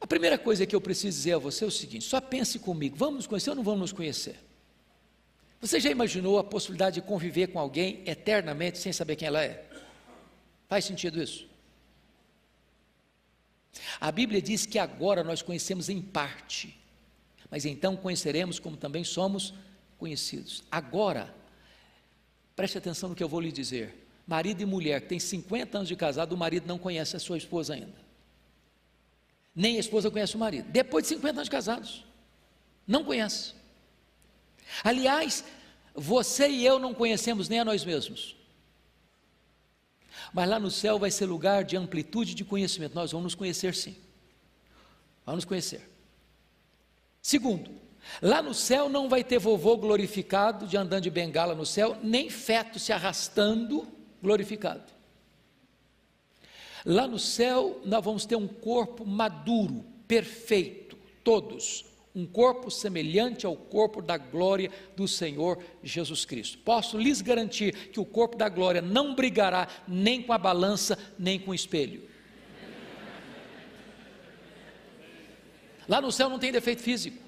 A primeira coisa que eu preciso dizer a você é o seguinte: só pense comigo, vamos nos conhecer ou não vamos nos conhecer? Você já imaginou a possibilidade de conviver com alguém eternamente sem saber quem ela é? Faz sentido isso? A Bíblia diz que agora nós conhecemos em parte, mas então conheceremos como também somos conhecidos. Agora, preste atenção no que eu vou lhe dizer. Marido e mulher que tem 50 anos de casado, o marido não conhece a sua esposa ainda. Nem a esposa conhece o marido. Depois de 50 anos de casados, não conhece. Aliás, você e eu não conhecemos nem a nós mesmos. Mas lá no céu vai ser lugar de amplitude de conhecimento. Nós vamos nos conhecer sim. Vamos nos conhecer. Segundo, lá no céu não vai ter vovô glorificado de andando de bengala no céu, nem feto se arrastando glorificado. Lá no céu nós vamos ter um corpo maduro, perfeito, todos, um corpo semelhante ao corpo da glória do Senhor Jesus Cristo. Posso lhes garantir que o corpo da glória não brigará nem com a balança, nem com o espelho. Lá no céu não tem defeito físico.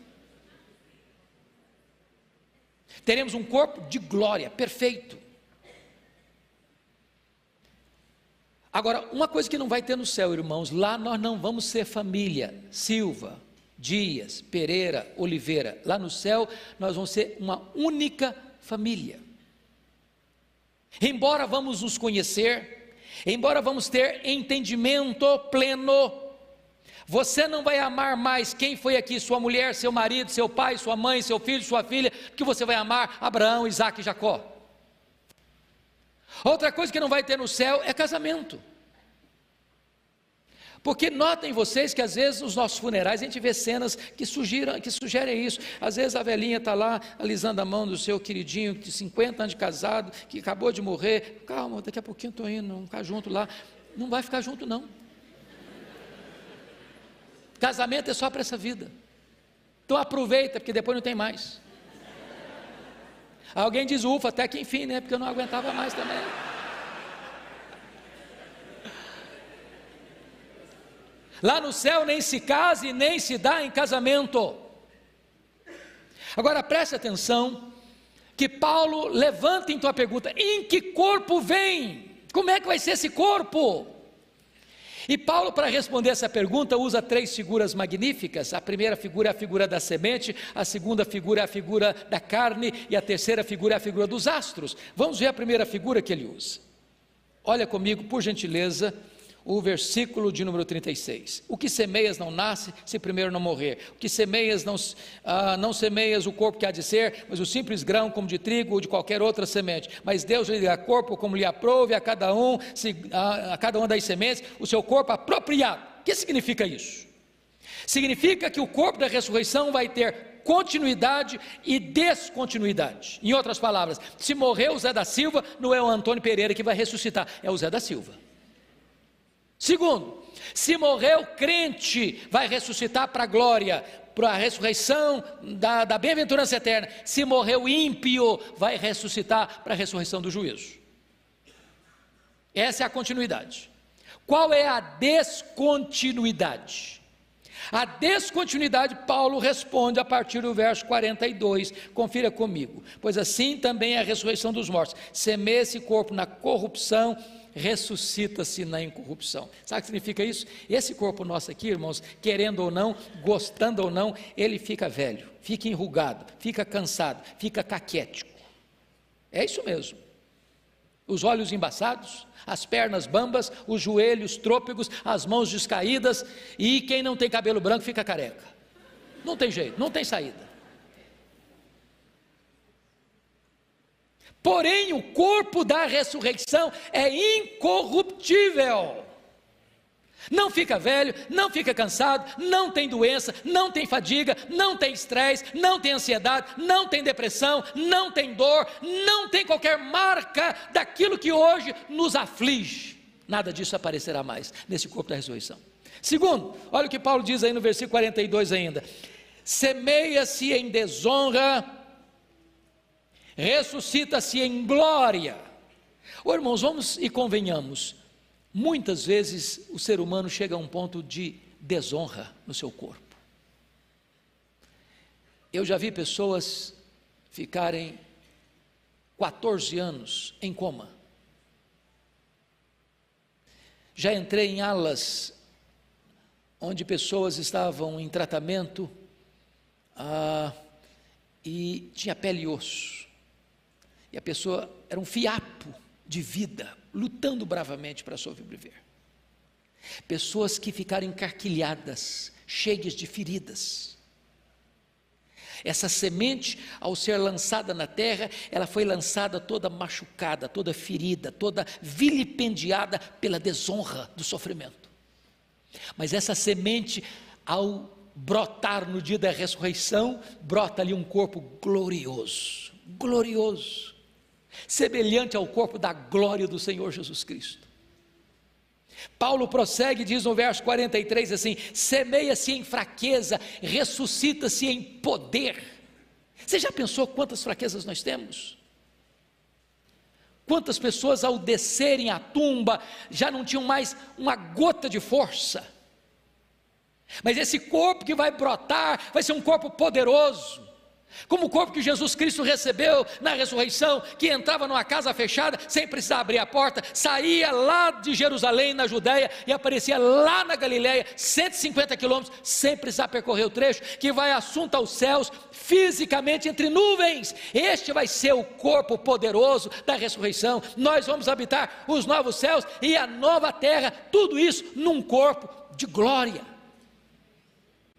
Teremos um corpo de glória, perfeito. Agora, uma coisa que não vai ter no céu, irmãos, lá nós não vamos ser família, Silva, Dias, Pereira, Oliveira. Lá no céu, nós vamos ser uma única família. Embora vamos nos conhecer, embora vamos ter entendimento pleno, você não vai amar mais quem foi aqui, sua mulher, seu marido, seu pai, sua mãe, seu filho, sua filha, que você vai amar Abraão, Isaac e Jacó. Outra coisa que não vai ter no céu é casamento. Porque notem vocês que às vezes nos nossos funerais a gente vê cenas que, sugiram, que sugerem isso. Às vezes a velhinha está lá alisando a mão do seu queridinho de 50 anos de casado, que acabou de morrer. Calma, daqui a pouquinho estou indo, vamos ficar junto lá. Não vai ficar junto, não. Casamento é só para essa vida. Então aproveita, porque depois não tem mais. Alguém diz ufa, até que enfim, né? Porque eu não aguentava mais também. Lá no céu nem se casa e nem se dá em casamento. Agora preste atenção que Paulo levanta em tua pergunta: em que corpo vem? Como é que vai ser esse corpo? E Paulo, para responder essa pergunta, usa três figuras magníficas. A primeira figura é a figura da semente, a segunda figura é a figura da carne e a terceira figura é a figura dos astros. Vamos ver a primeira figura que ele usa. Olha comigo, por gentileza, o versículo de número 36. O que semeias não nasce se primeiro não morrer. O que semeias não, ah, não semeias o corpo que há de ser, mas o simples grão como de trigo ou de qualquer outra semente. Mas Deus lhe dá corpo como lhe aprove a cada um, se, a, a cada uma das sementes, o seu corpo apropriado. O que significa isso? Significa que o corpo da ressurreição vai ter continuidade e descontinuidade. Em outras palavras, se morrer o Zé da Silva, não é o Antônio Pereira que vai ressuscitar, é o Zé da Silva. Segundo, se morreu crente, vai ressuscitar para a glória, para a ressurreição da, da bem-aventurança eterna. Se morreu ímpio, vai ressuscitar para a ressurreição do juízo. Essa é a continuidade. Qual é a descontinuidade? A descontinuidade, Paulo responde a partir do verso 42. Confira comigo. Pois assim também é a ressurreição dos mortos. Semeia esse corpo na corrupção ressuscita-se na incorrupção. Sabe o que significa isso? Esse corpo nosso aqui, irmãos, querendo ou não, gostando ou não, ele fica velho, fica enrugado, fica cansado, fica caquético. É isso mesmo. Os olhos embaçados, as pernas bambas, os joelhos trôpegos, as mãos descaídas, e quem não tem cabelo branco fica careca. Não tem jeito, não tem saída. Porém, o corpo da ressurreição é incorruptível. Não fica velho, não fica cansado, não tem doença, não tem fadiga, não tem estresse, não tem ansiedade, não tem depressão, não tem dor, não tem qualquer marca daquilo que hoje nos aflige. Nada disso aparecerá mais nesse corpo da ressurreição. Segundo, olha o que Paulo diz aí no versículo 42 ainda: semeia-se em desonra ressuscita-se em glória. Ô irmãos, vamos e convenhamos, muitas vezes o ser humano chega a um ponto de desonra no seu corpo. Eu já vi pessoas ficarem 14 anos em coma. Já entrei em alas onde pessoas estavam em tratamento ah, e tinha pele e osso. E a pessoa era um fiapo de vida, lutando bravamente para sobreviver. Pessoas que ficaram encarquilhadas, cheias de feridas. Essa semente, ao ser lançada na terra, ela foi lançada toda machucada, toda ferida, toda vilipendiada pela desonra do sofrimento. Mas essa semente, ao brotar no dia da ressurreição, brota ali um corpo glorioso, glorioso semelhante ao corpo da glória do Senhor Jesus Cristo. Paulo prossegue e diz no verso 43 assim: semeia-se em fraqueza, ressuscita-se em poder. Você já pensou quantas fraquezas nós temos? Quantas pessoas ao descerem à tumba já não tinham mais uma gota de força? Mas esse corpo que vai brotar vai ser um corpo poderoso, como o corpo que Jesus Cristo recebeu na ressurreição, que entrava numa casa fechada sem precisar abrir a porta, saía lá de Jerusalém, na Judéia, e aparecia lá na Galiléia, 150 quilômetros, sem precisar percorrer o trecho, que vai assunto aos céus, fisicamente entre nuvens. Este vai ser o corpo poderoso da ressurreição. Nós vamos habitar os novos céus e a nova terra, tudo isso num corpo de glória.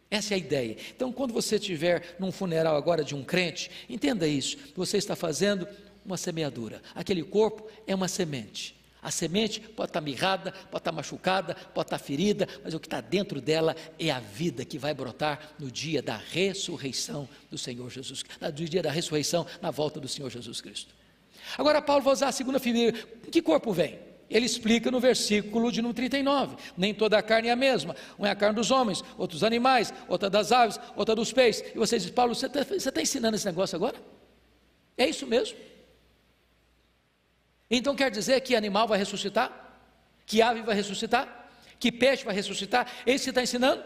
Essa é a ideia. Então, quando você estiver num funeral agora de um crente, entenda isso: você está fazendo uma semeadura. Aquele corpo é uma semente. A semente pode estar mirrada, pode estar machucada, pode estar ferida, mas o que está dentro dela é a vida que vai brotar no dia da ressurreição do Senhor Jesus, no dia da ressurreição, na volta do Senhor Jesus Cristo. Agora, Paulo vai usar a segunda figura. Que corpo vem? Ele explica no versículo de número 39: nem toda a carne é a mesma, uma é a carne dos homens, outros animais, outra das aves, outra dos peixes. E você diz, Paulo, você está tá ensinando esse negócio agora? É isso mesmo? Então quer dizer que animal vai ressuscitar? Que ave vai ressuscitar? Que peixe vai ressuscitar? É isso que está ensinando?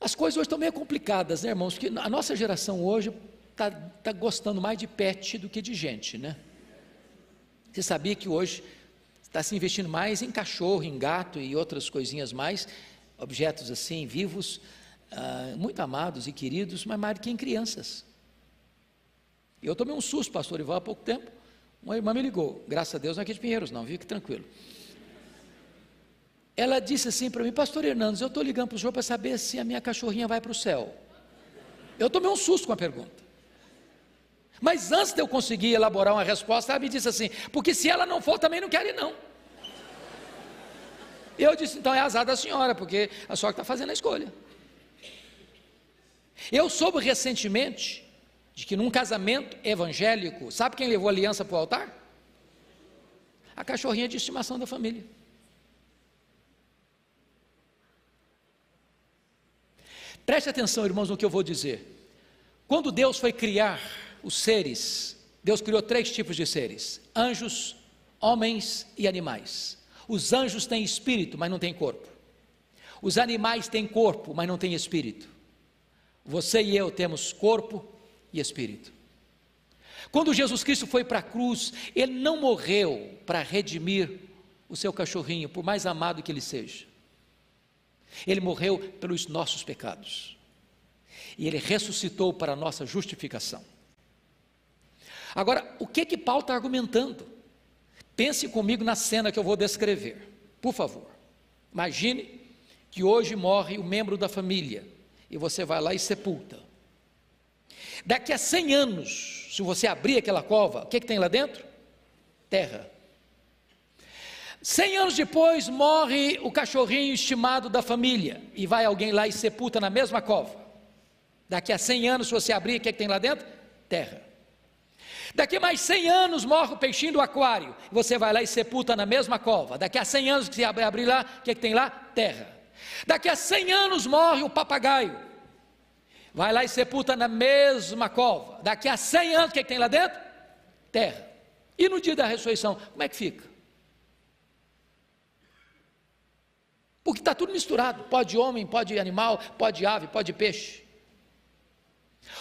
As coisas hoje estão meio complicadas, né, irmãos? Porque a nossa geração hoje está tá gostando mais de pet do que de gente, né? Você sabia que hoje está se investindo mais em cachorro, em gato e outras coisinhas mais, objetos assim, vivos, uh, muito amados e queridos, mas mais do que em crianças. Eu tomei um susto, pastor Ival, há pouco tempo. Uma irmã me ligou, graças a Deus não é aqui de Pinheiros, não, viu que tranquilo. Ela disse assim para mim, pastor Hernandes, eu estou ligando para o senhor para saber se a minha cachorrinha vai para o céu. Eu tomei um susto com a pergunta. Mas antes de eu conseguir elaborar uma resposta, ela me disse assim: porque se ela não for, também não quero ir, não. Eu disse: então é azar da senhora, porque a senhora está fazendo a escolha. Eu soube recentemente de que num casamento evangélico, sabe quem levou a aliança para o altar? A cachorrinha de estimação da família. Preste atenção, irmãos, no que eu vou dizer. Quando Deus foi criar os seres, Deus criou três tipos de seres: anjos, homens e animais. Os anjos têm espírito, mas não têm corpo. Os animais têm corpo, mas não têm espírito. Você e eu temos corpo e espírito. Quando Jesus Cristo foi para a cruz, ele não morreu para redimir o seu cachorrinho, por mais amado que ele seja. Ele morreu pelos nossos pecados. E ele ressuscitou para a nossa justificação. Agora, o que que Paulo está argumentando? Pense comigo na cena que eu vou descrever, por favor. Imagine que hoje morre o um membro da família e você vai lá e sepulta. Daqui a 100 anos, se você abrir aquela cova, o que, que tem lá dentro? Terra. 100 anos depois, morre o cachorrinho estimado da família e vai alguém lá e sepulta na mesma cova. Daqui a 100 anos, se você abrir, o que, que tem lá dentro? Terra. Daqui mais 100 anos morre o peixinho do aquário. Você vai lá e sepulta na mesma cova. Daqui a 100 anos que você abrir lá, o que, é que tem lá? Terra. Daqui a 100 anos morre o papagaio. Vai lá e sepulta na mesma cova. Daqui a 100 anos, o que, é que tem lá dentro? Terra. E no dia da ressurreição, como é que fica? Porque está tudo misturado: pode homem, pode animal, pode ave, pode peixe.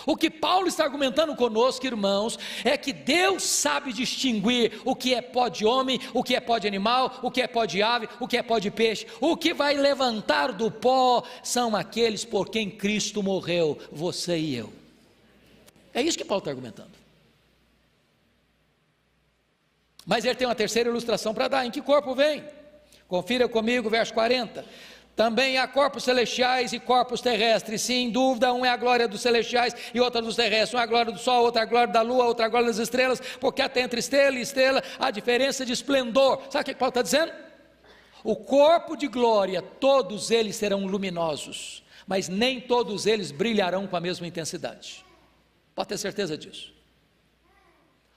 O que Paulo está argumentando conosco, irmãos, é que Deus sabe distinguir o que é pó de homem, o que é pó de animal, o que é pó de ave, o que é pó de peixe. O que vai levantar do pó são aqueles por quem Cristo morreu, você e eu. É isso que Paulo está argumentando. Mas ele tem uma terceira ilustração para dar: em que corpo vem? Confira comigo, verso 40. Também há corpos celestiais e corpos terrestres. Sem dúvida, um é a glória dos celestiais e outra dos terrestres. Um é a glória do sol, outra é a glória da lua, outra é a glória das estrelas, porque até entre estrela e estrela há diferença de esplendor. Sabe o que Paulo está dizendo? O corpo de glória, todos eles serão luminosos, mas nem todos eles brilharão com a mesma intensidade. Pode ter certeza disso.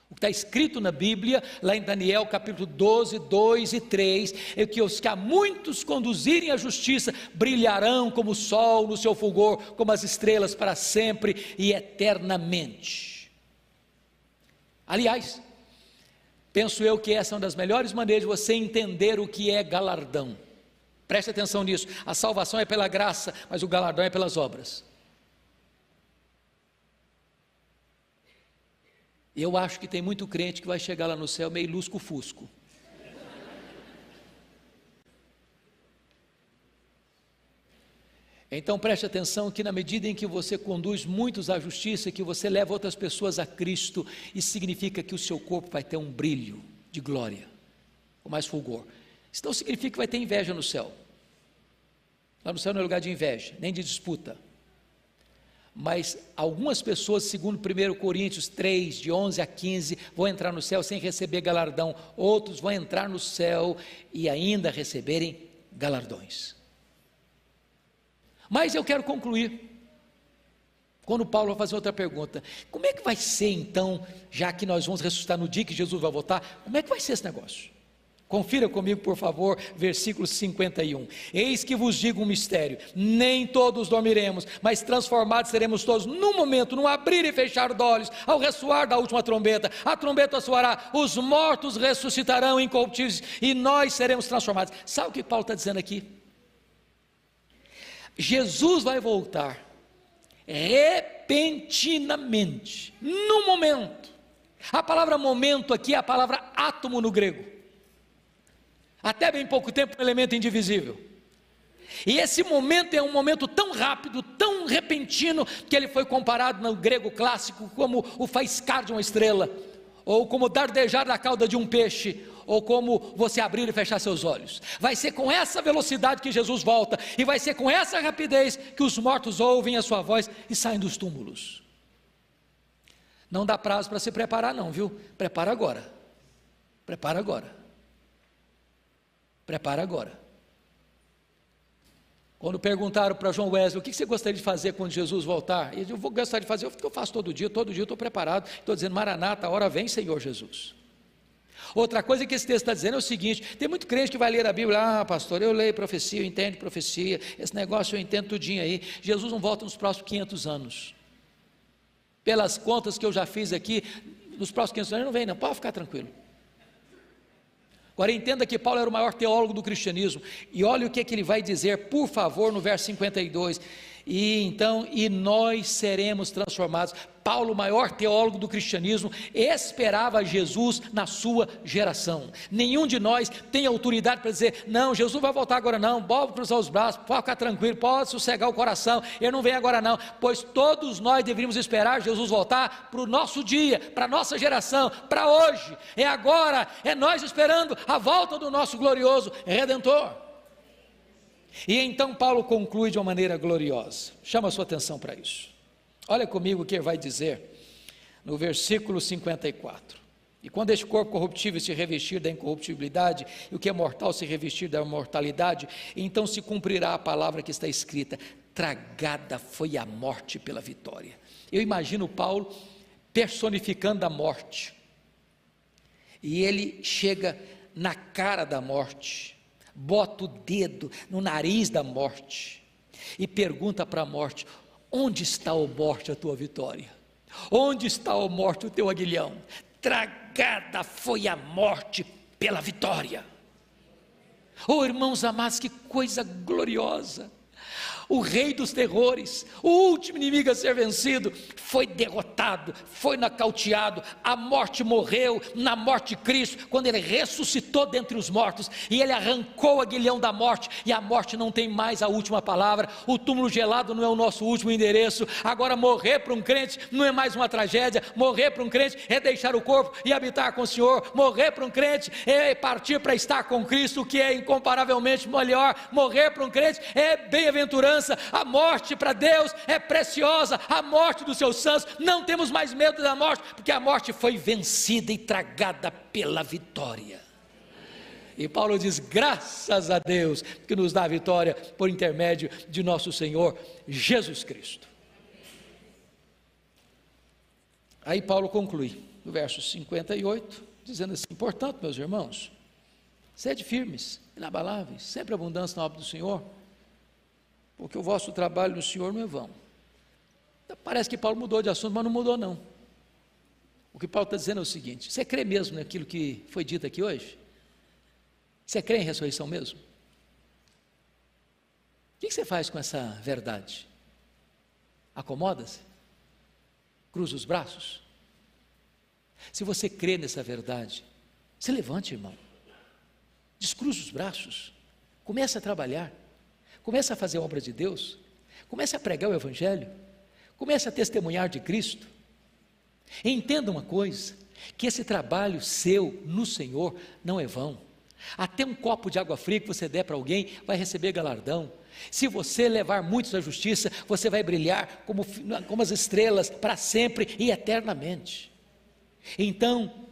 O que está escrito na Bíblia, lá em Daniel capítulo 12, 2 e 3, é que os que a muitos conduzirem à justiça brilharão como o sol no seu fulgor, como as estrelas para sempre e eternamente. Aliás, penso eu que essa é uma das melhores maneiras de você entender o que é galardão. Preste atenção nisso. A salvação é pela graça, mas o galardão é pelas obras. Eu acho que tem muito crente que vai chegar lá no céu meio lusco-fusco. Então preste atenção que na medida em que você conduz muitos à justiça, que você leva outras pessoas a Cristo, isso significa que o seu corpo vai ter um brilho de glória, com mais fulgor. Isso não significa que vai ter inveja no céu. Lá no céu não é lugar de inveja, nem de disputa. Mas algumas pessoas, segundo 1 Coríntios 3, de 11 a 15, vão entrar no céu sem receber galardão. Outros vão entrar no céu e ainda receberem galardões. Mas eu quero concluir. Quando Paulo vai fazer outra pergunta, como é que vai ser então, já que nós vamos ressuscitar no dia que Jesus vai voltar, como é que vai ser esse negócio? Confira comigo, por favor, versículo 51. Eis que vos digo um mistério: nem todos dormiremos, mas transformados seremos todos num momento, num abrir e fechar de olhos, ao ressoar da última trombeta. A trombeta soará, os mortos ressuscitarão incorruptíveis e nós seremos transformados. Sabe o que Paulo está dizendo aqui? Jesus vai voltar repentinamente, num momento. A palavra momento aqui é a palavra átomo no grego até bem pouco tempo, um elemento indivisível. E esse momento é um momento tão rápido, tão repentino, que ele foi comparado no grego clássico como o faiscar de uma estrela, ou como dardejar da cauda de um peixe, ou como você abrir e fechar seus olhos. Vai ser com essa velocidade que Jesus volta, e vai ser com essa rapidez que os mortos ouvem a sua voz e saem dos túmulos. Não dá prazo para se preparar, não, viu? Prepara agora. Prepara agora. Prepara agora. Quando perguntaram para João Wesley o que você gostaria de fazer quando Jesus voltar, ele disse: Eu vou gostar de fazer o que eu faço todo dia, todo dia eu estou preparado, estou dizendo, Maranata, a hora vem, Senhor Jesus. Outra coisa que esse texto está dizendo é o seguinte: tem muito crente que vai ler a Bíblia, ah, pastor, eu leio profecia, eu entendo profecia, esse negócio eu entendo tudinho aí. Jesus não volta nos próximos 500 anos. Pelas contas que eu já fiz aqui, nos próximos 500 anos não vem, não, pode ficar tranquilo. Agora entenda que Paulo era o maior teólogo do cristianismo, e olha o que, é que ele vai dizer, por favor, no verso 52. E então, e nós seremos transformados. Paulo, o maior teólogo do cristianismo, esperava Jesus na sua geração. Nenhum de nós tem autoridade para dizer: não, Jesus vai voltar agora, não. Pode cruzar os braços, pode ficar tranquilo, pode sossegar o coração. Ele não vem agora, não. Pois todos nós deveríamos esperar Jesus voltar para o nosso dia, para a nossa geração, para hoje. É agora, é nós esperando a volta do nosso glorioso redentor. E então Paulo conclui de uma maneira gloriosa. Chama a sua atenção para isso. Olha comigo o que ele vai dizer no versículo 54. E quando este corpo corruptível se revestir da incorruptibilidade, e o que é mortal se revestir da mortalidade, então se cumprirá a palavra que está escrita: tragada foi a morte pela vitória. Eu imagino Paulo personificando a morte. E ele chega na cara da morte bota o dedo no nariz da morte e pergunta para a morte: onde está, a morte, a tua vitória? Onde está, a morte, o teu aguilhão? Tragada foi a morte pela vitória. Oh, irmãos amados, que coisa gloriosa! O rei dos terrores, o último inimigo a ser vencido, foi derrotado, foi nocauteado, a morte morreu na morte de Cristo, quando ele ressuscitou dentre os mortos, e ele arrancou o aguilhão da morte, e a morte não tem mais a última palavra, o túmulo gelado não é o nosso último endereço, agora morrer para um crente não é mais uma tragédia, morrer para um crente é deixar o corpo e habitar com o Senhor, morrer para um crente é partir para estar com Cristo, que é incomparavelmente melhor, morrer para um crente é a morte para Deus é preciosa, a morte dos seus santos, não temos mais medo da morte, porque a morte foi vencida e tragada pela vitória. E Paulo diz: graças a Deus que nos dá a vitória por intermédio de nosso Senhor Jesus Cristo. Aí Paulo conclui, no verso 58, dizendo assim: portanto, meus irmãos, sede firmes, inabaláveis, sempre abundância na obra do Senhor porque o vosso trabalho no Senhor não é vão. Parece que Paulo mudou de assunto, mas não mudou não. O que Paulo está dizendo é o seguinte: você crê mesmo naquilo que foi dito aqui hoje? Você crê em ressurreição mesmo? O que você faz com essa verdade? Acomoda-se? Cruza os braços? Se você crê nessa verdade, se levante, irmão. Descruze os braços. Comece a trabalhar. Comece a fazer a obra de Deus. Comece a pregar o Evangelho. Comece a testemunhar de Cristo. entenda uma coisa: que esse trabalho seu no Senhor não é vão. Até um copo de água fria que você der para alguém vai receber galardão. Se você levar muitos à justiça, você vai brilhar como, como as estrelas para sempre e eternamente. Então,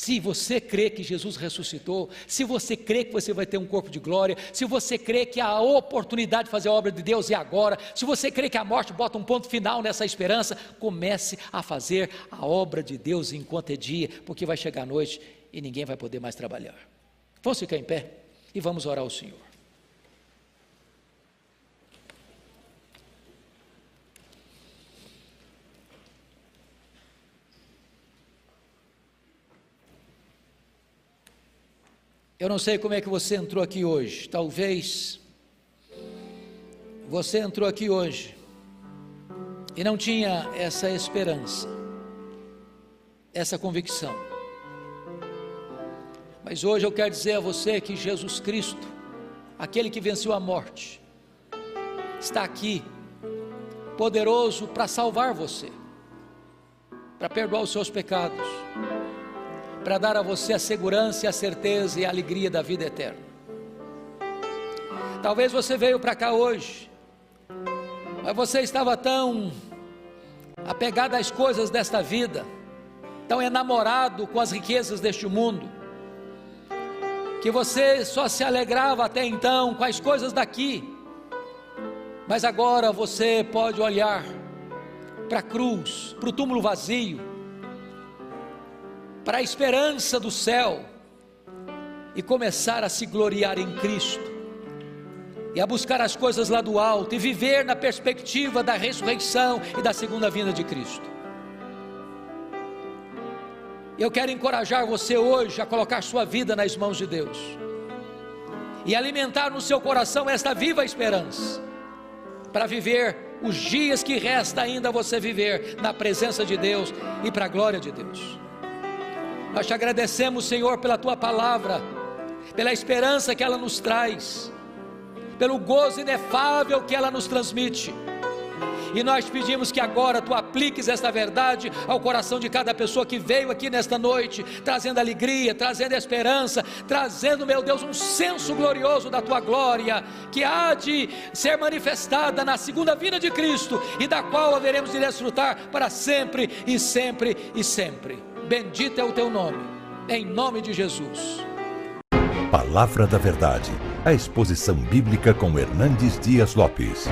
se você crê que Jesus ressuscitou, se você crê que você vai ter um corpo de glória, se você crê que a oportunidade de fazer a obra de Deus é agora, se você crê que a morte bota um ponto final nessa esperança, comece a fazer a obra de Deus enquanto é dia, porque vai chegar a noite e ninguém vai poder mais trabalhar. Vamos ficar em pé e vamos orar ao Senhor. Eu não sei como é que você entrou aqui hoje. Talvez você entrou aqui hoje e não tinha essa esperança, essa convicção. Mas hoje eu quero dizer a você que Jesus Cristo, aquele que venceu a morte, está aqui, poderoso para salvar você, para perdoar os seus pecados para dar a você a segurança, a certeza e a alegria da vida eterna. Talvez você veio para cá hoje, mas você estava tão apegado às coisas desta vida, tão enamorado com as riquezas deste mundo, que você só se alegrava até então com as coisas daqui, mas agora você pode olhar para a cruz, para o túmulo vazio, para a esperança do céu e começar a se gloriar em Cristo e a buscar as coisas lá do alto e viver na perspectiva da ressurreição e da segunda vinda de Cristo. Eu quero encorajar você hoje a colocar sua vida nas mãos de Deus e alimentar no seu coração esta viva esperança para viver os dias que resta ainda você viver na presença de Deus e para a glória de Deus. Nós te agradecemos, Senhor, pela tua palavra, pela esperança que ela nos traz, pelo gozo inefável que ela nos transmite. E nós pedimos que agora tu apliques esta verdade ao coração de cada pessoa que veio aqui nesta noite, trazendo alegria, trazendo esperança, trazendo, meu Deus, um senso glorioso da tua glória, que há de ser manifestada na segunda vinda de Cristo e da qual haveremos de desfrutar para sempre e sempre e sempre. Bendito é o teu nome, em nome de Jesus. Palavra da Verdade, a exposição bíblica com Hernandes Dias Lopes.